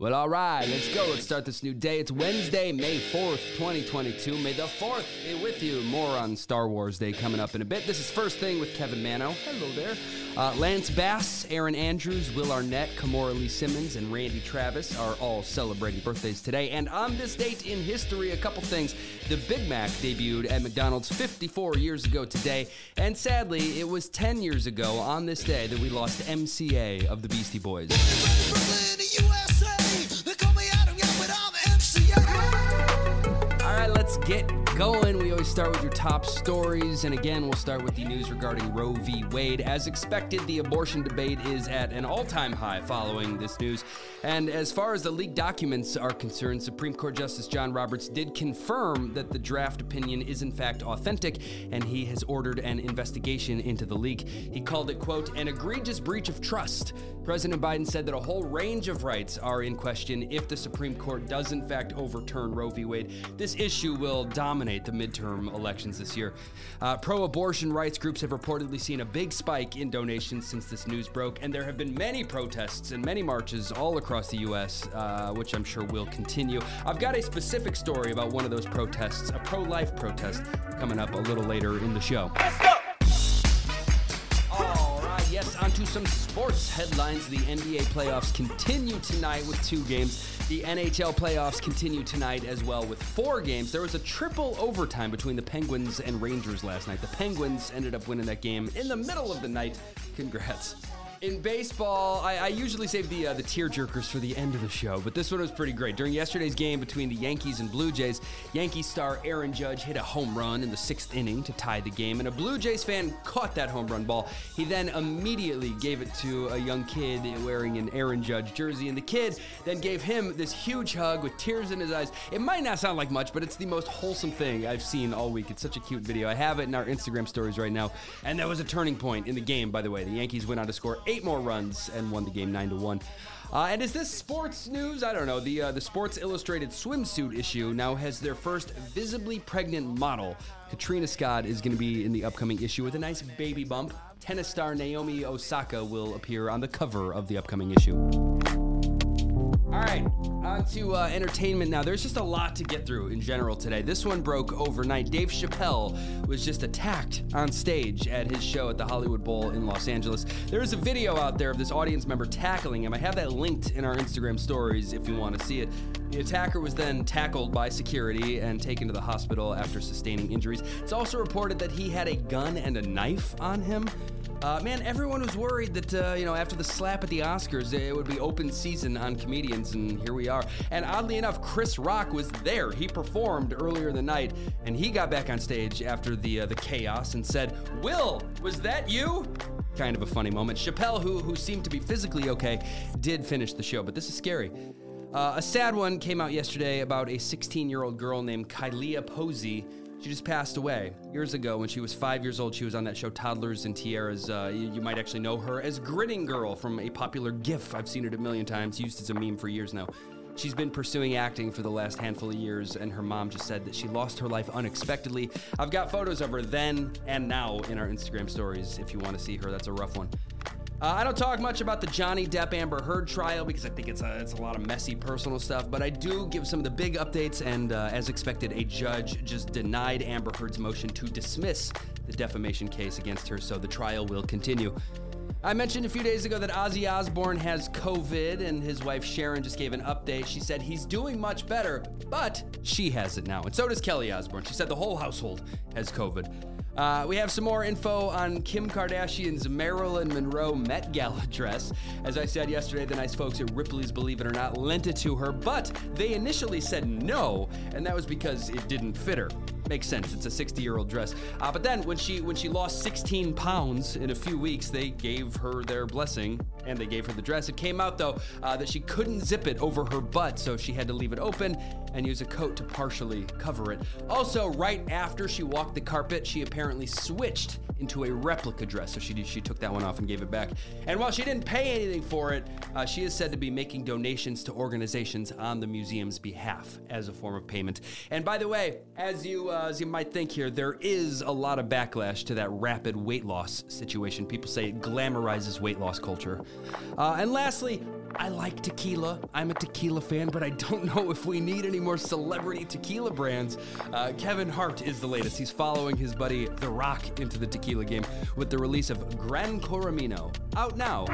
Well, all right, let's go. Let's start this new day. It's Wednesday, May 4th, 2022. May the 4th be with you. More on Star Wars Day coming up in a bit. This is First Thing with Kevin Manno. Hello there. Uh, Lance Bass, Erin Andrews, Will Arnett, Kimora Lee Simmons, and Randy Travis are all celebrating birthdays today. And on this date in history, a couple things. The Big Mac debuted at McDonald's 54 years ago today. And sadly, it was 10 years ago on this day that we lost MCA of the Beastie Boys. Going. We always start with your top stories. And again, we'll start with the news regarding Roe v. Wade. As expected, the abortion debate is at an all time high following this news. And as far as the leaked documents are concerned, Supreme Court Justice John Roberts did confirm that the draft opinion is in fact authentic, and he has ordered an investigation into the leak. He called it, quote, an egregious breach of trust. President Biden said that a whole range of rights are in question if the Supreme Court does in fact overturn Roe v. Wade. This issue will dominate the midterm elections this year. Uh, Pro abortion rights groups have reportedly seen a big spike in donations since this news broke, and there have been many protests and many marches all across the U.S., uh, which I'm sure will continue. I've got a specific story about one of those protests, a pro life protest, coming up a little later in the show. Onto some sports headlines. The NBA playoffs continue tonight with two games. The NHL playoffs continue tonight as well with four games. There was a triple overtime between the Penguins and Rangers last night. The Penguins ended up winning that game in the middle of the night. Congrats. In baseball, I, I usually save the uh, the tear jerkers for the end of the show, but this one was pretty great. During yesterday's game between the Yankees and Blue Jays, Yankee star Aaron Judge hit a home run in the sixth inning to tie the game, and a Blue Jays fan caught that home run ball. He then immediately gave it to a young kid wearing an Aaron Judge jersey, and the kid then gave him this huge hug with tears in his eyes. It might not sound like much, but it's the most wholesome thing I've seen all week. It's such a cute video. I have it in our Instagram stories right now, and that was a turning point in the game. By the way, the Yankees went on to score eight more runs and won the game nine to one. Uh, and is this sports news? I don't know. The uh, the Sports Illustrated swimsuit issue now has their first visibly pregnant model. Katrina Scott is going to be in the upcoming issue with a nice baby bump. Tennis star Naomi Osaka will appear on the cover of the upcoming issue. All right, on to uh, entertainment now. There's just a lot to get through in general today. This one broke overnight. Dave Chappelle was just attacked on stage at his show at the Hollywood Bowl in Los Angeles. There is a video out there of this audience member tackling him. I have that linked in our Instagram stories if you want to see it. The attacker was then tackled by security and taken to the hospital after sustaining injuries. It's also reported that he had a gun and a knife on him. Uh, man, everyone was worried that, uh, you know, after the slap at the Oscars, it would be open season on comedians, and here we are. And oddly enough, Chris Rock was there. He performed earlier in the night, and he got back on stage after the, uh, the chaos and said, Will, was that you? Kind of a funny moment. Chappelle, who, who seemed to be physically okay, did finish the show, but this is scary. Uh, a sad one came out yesterday about a 16 year old girl named Kailia Posey. She just passed away years ago when she was five years old. She was on that show Toddlers and Tiaras. Uh, you, you, might actually know her as Grinning Girl from a popular GIF. I've seen it a million times, used as a meme for years now. She's been pursuing acting for the last handful of years, and her mom just said that she lost her life unexpectedly. I've got photos of her then and now in our Instagram stories if you want to see her. That's a rough one. Uh, I don't talk much about the Johnny Depp Amber Heard trial because I think it's a, it's a lot of messy personal stuff, but I do give some of the big updates. And uh, as expected, a judge just denied Amber Heard's motion to dismiss the defamation case against her, so the trial will continue. I mentioned a few days ago that Ozzy Osbourne has COVID, and his wife Sharon just gave an update. She said he's doing much better, but she has it now. And so does Kelly Osbourne. She said the whole household has COVID. Uh, we have some more info on Kim Kardashian's Marilyn Monroe Met Gala dress. As I said yesterday, the nice folks at Ripley's Believe It or Not lent it to her, but they initially said no, and that was because it didn't fit her. Makes sense. It's a 60 year old dress. Uh, but then when she when she lost 16 pounds in a few weeks, they gave her their blessing and they gave her the dress. It came out though uh, that she couldn't zip it over her butt, so she had to leave it open and use a coat to partially cover it. Also, right after she walked the carpet, she apparently switched into a replica dress. So she she took that one off and gave it back. And while she didn't pay anything for it, uh, she is said to be making donations to organizations on the museum's behalf as a form of payment. And by the way, as you uh, as you might think here, there is a lot of backlash to that rapid weight loss situation. People say it glamorizes weight loss culture. Uh, and lastly, I like tequila. I'm a tequila fan, but I don't know if we need any more celebrity tequila brands. Uh, Kevin Hart is the latest. He's following his buddy The Rock into the tequila game with the release of Gran Coramino, out now.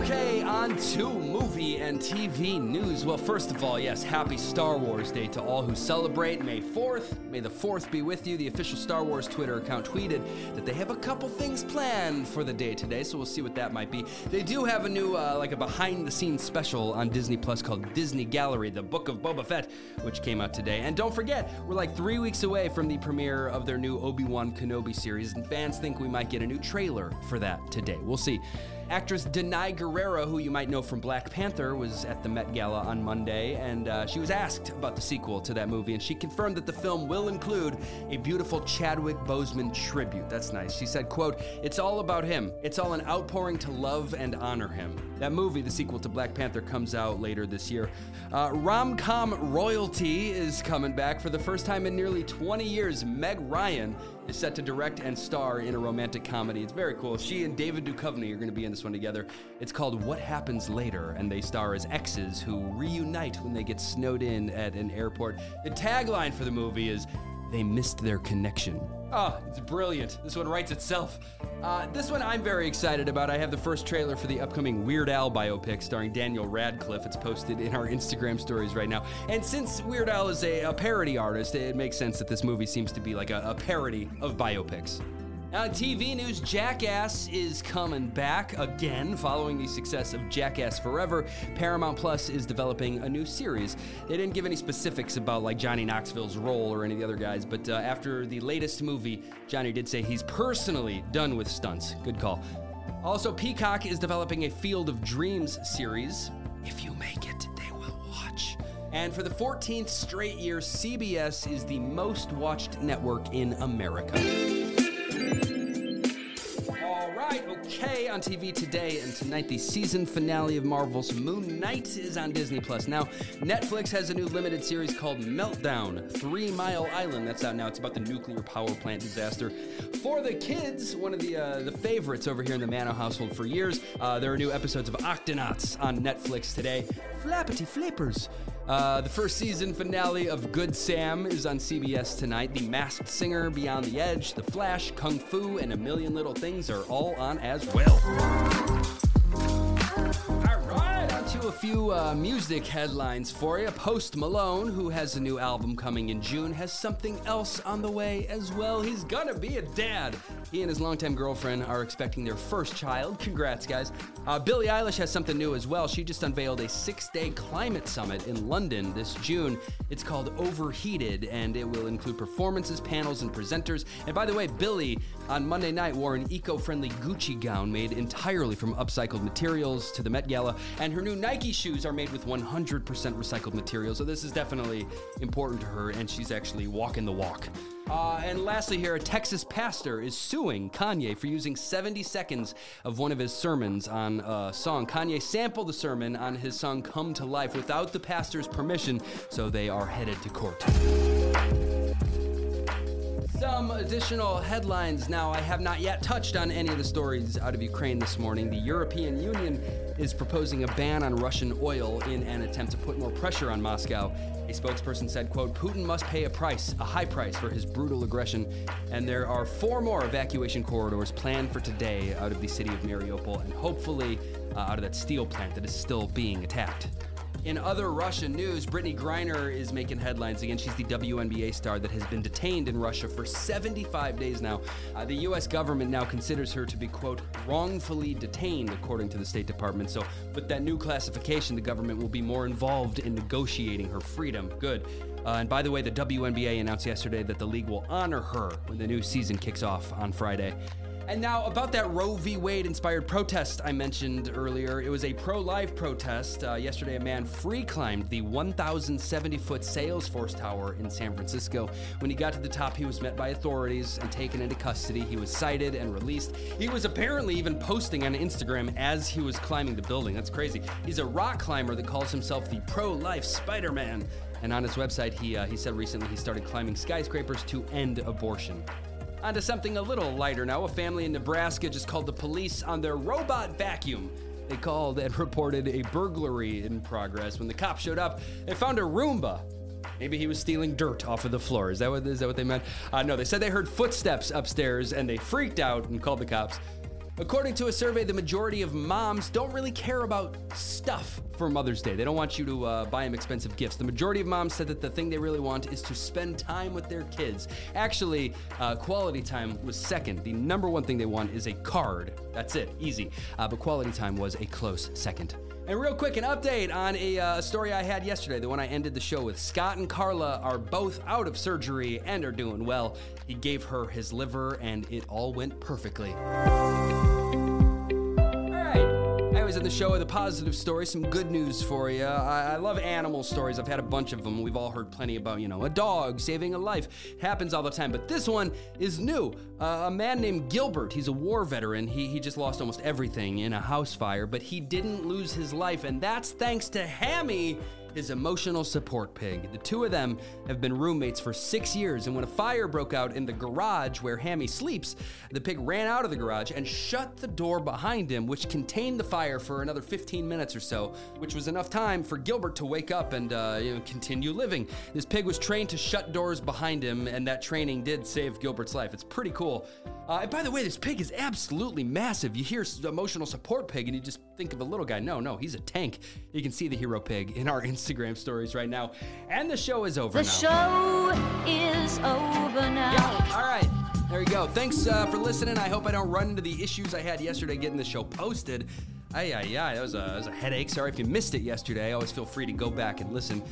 Okay, on to movie and TV news. Well, first of all, yes, happy Star Wars Day to all who celebrate May 4th. May the 4th be with you. The official Star Wars Twitter account tweeted that they have a couple things planned for the day today, so we'll see what that might be. They do have a new, uh, like a behind the scenes special on Disney Plus called Disney Gallery, the Book of Boba Fett, which came out today. And don't forget, we're like three weeks away from the premiere of their new Obi Wan Kenobi series, and fans think we might get a new trailer for that today. We'll see. Actress Danai Gurira, who you might know from Black Panther, was at the Met Gala on Monday, and uh, she was asked about the sequel to that movie, and she confirmed that the film will include a beautiful Chadwick Boseman tribute. That's nice. She said, "quote It's all about him. It's all an outpouring to love and honor him." That movie, the sequel to Black Panther, comes out later this year. Uh, Rom com royalty is coming back for the first time in nearly 20 years. Meg Ryan is set to direct and star in a romantic comedy. It's very cool. She and David Duchovny are going to be in this one together. It's called What Happens Later, and they star as exes who reunite when they get snowed in at an airport. The tagline for the movie is They Missed Their Connection. Oh, it's brilliant. This one writes itself. Uh, this one I'm very excited about. I have the first trailer for the upcoming Weird Al biopic starring Daniel Radcliffe. It's posted in our Instagram stories right now. And since Weird Al is a, a parody artist, it makes sense that this movie seems to be like a, a parody of biopics. Now, TV news Jackass is coming back again following the success of Jackass Forever. Paramount Plus is developing a new series. They didn't give any specifics about like Johnny Knoxville's role or any of the other guys, but uh, after the latest movie, Johnny did say he's personally done with stunts. Good call. Also, Peacock is developing a Field of Dreams series. If you make it, they will watch. And for the 14th straight year, CBS is the most watched network in America. Okay, on TV today and tonight, the season finale of Marvel's Moon Knight is on Disney Plus. Now, Netflix has a new limited series called Meltdown Three Mile Island. That's out now. It's about the nuclear power plant disaster. For the kids, one of the uh, the favorites over here in the Manno household for years, uh, there are new episodes of Octonauts on Netflix today. Flappity flippers. Uh, the first season finale of Good Sam is on CBS tonight. The Masked Singer, Beyond the Edge, The Flash, Kung Fu, and A Million Little Things are all on as well. To a few uh, music headlines for you. Post Malone, who has a new album coming in June, has something else on the way as well. He's gonna be a dad. He and his longtime girlfriend are expecting their first child. Congrats, guys. Uh, Billie Eilish has something new as well. She just unveiled a six day climate summit in London this June. It's called Overheated, and it will include performances, panels, and presenters. And by the way, Billie on Monday night wore an eco friendly Gucci gown made entirely from upcycled materials to the Met Gala, and her new Nike shoes are made with 100% recycled material, So this is definitely important to her, and she's actually walking the walk. Uh, and lastly, here, a Texas pastor is suing Kanye for using 70 seconds of one of his sermons on a song. Kanye sampled the sermon on his song Come to Life without the pastor's permission, so they are headed to court. Some additional headlines now. I have not yet touched on any of the stories out of Ukraine this morning. The European Union is proposing a ban on Russian oil in an attempt to put more pressure on Moscow. A spokesperson said, quote, Putin must pay a price, a high price for his brutal aggression. And there are four more evacuation corridors planned for today out of the city of Mariupol and hopefully uh, out of that steel plant that is still being attacked. In other Russian news, Brittney Griner is making headlines again. She's the WNBA star that has been detained in Russia for 75 days now. Uh, the U.S. government now considers her to be, quote, wrongfully detained, according to the State Department. So, with that new classification, the government will be more involved in negotiating her freedom. Good. Uh, and by the way, the WNBA announced yesterday that the league will honor her when the new season kicks off on Friday. And now, about that Roe v. Wade inspired protest I mentioned earlier. It was a pro life protest. Uh, yesterday, a man free climbed the 1,070 foot Salesforce Tower in San Francisco. When he got to the top, he was met by authorities and taken into custody. He was cited and released. He was apparently even posting on Instagram as he was climbing the building. That's crazy. He's a rock climber that calls himself the pro life Spider Man. And on his website, he, uh, he said recently he started climbing skyscrapers to end abortion. On to something a little lighter now. A family in Nebraska just called the police on their robot vacuum. They called and reported a burglary in progress. When the cops showed up, they found a Roomba. Maybe he was stealing dirt off of the floor. Is that what, is that what they meant? Uh, no, they said they heard footsteps upstairs and they freaked out and called the cops. According to a survey, the majority of moms don't really care about stuff for Mother's Day. They don't want you to uh, buy them expensive gifts. The majority of moms said that the thing they really want is to spend time with their kids. Actually, uh, quality time was second. The number one thing they want is a card. That's it, easy. Uh, but quality time was a close second. And real quick, an update on a uh, story I had yesterday, the one I ended the show with. Scott and Carla are both out of surgery and are doing well. He gave her his liver, and it all went perfectly. In the show with a positive story, some good news for you. I, I, love animal stories. I've had a bunch of them. We've all heard plenty about, you know, a dog saving a life. It happens all the time. But this one is new. Uh, a man named Gilbert, he's a war veteran. He, he just lost almost everything in a house fire, but he didn't lose his life. And that's thanks to Hammy his emotional support pig. The two of them have been roommates for six years, and when a fire broke out in the garage where Hammy sleeps, the pig ran out of the garage and shut the door behind him, which contained the fire for another 15 minutes or so, which was enough time for Gilbert to wake up and uh, you know, continue living. This pig was trained to shut doors behind him, and that training did save Gilbert's life. It's pretty cool. Uh, and by the way, this pig is absolutely massive. You hear emotional support pig, and you just think of a little guy. No, no, he's a tank. You can see the hero pig in our Instagram stories right now. And the show is over the now. The show is over now. Yeah, all right. There you go. Thanks uh, for listening. I hope I don't run into the issues I had yesterday getting the show posted. Ay, ay, ay. That was, a, that was a headache. Sorry if you missed it yesterday. Always feel free to go back and listen.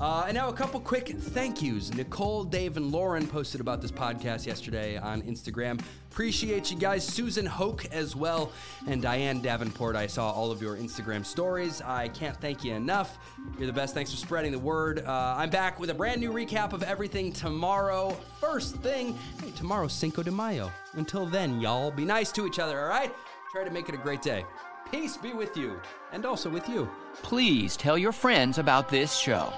Uh, and now a couple quick thank yous. Nicole, Dave, and Lauren posted about this podcast yesterday on Instagram. Appreciate you guys. Susan Hoke as well, and Diane Davenport. I saw all of your Instagram stories. I can't thank you enough. You're the best. Thanks for spreading the word. Uh, I'm back with a brand new recap of everything tomorrow. First thing, hey, tomorrow's Cinco de Mayo. Until then, y'all, be nice to each other, all right? Try to make it a great day. Peace be with you, and also with you. Please tell your friends about this show.